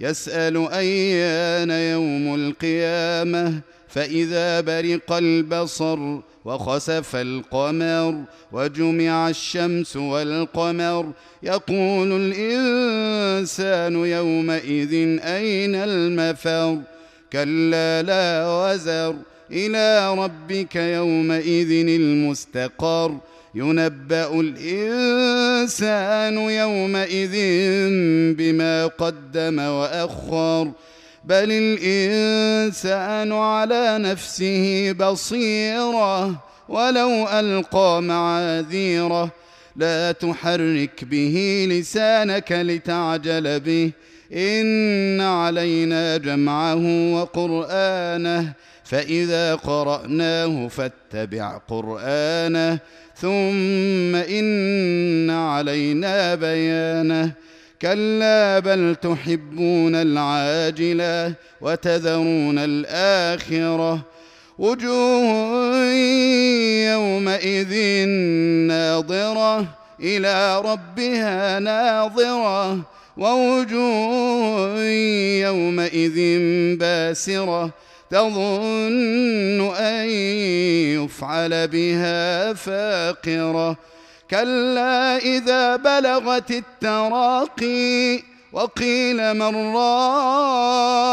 يسأل أيان يوم القيامة فإذا برق البصر وخسف القمر وجمع الشمس والقمر يقول الإنسان يومئذ أين المفر؟ كلا لا وزر إلى ربك يومئذ المستقر. ينبأ الإنسان يومئذ بما قدم وأخر. بل الإنسان على نفسه بصيرة ولو ألقى معاذيره. لا تحرك به لسانك لتعجل به. إن علينا جمعه وقرآنه. فإذا قرأناه فاتبع قرآنه ثم إن علينا بيانه. كلا بل تحبون العاجلة وتذرون الآخرة. وجوه يومئذ ناظرة إلى ربها ناظرة. ووجوه يومئذ باسرة تظن أن يفعل بها فاقرة. كلا إذا بلغت التراقي وقيل من راق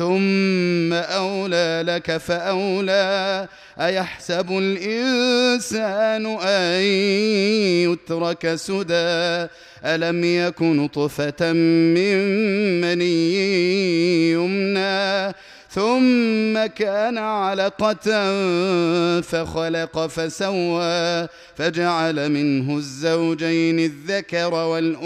ثم أولى لك فأولى. أيحسب الإنسان أن يترك سدى؟ ألم يك نطفة من مني يمنى؟ ثم كان علقة فخلق فسوى. فجعل منه الزوجين الذكر والأنثى.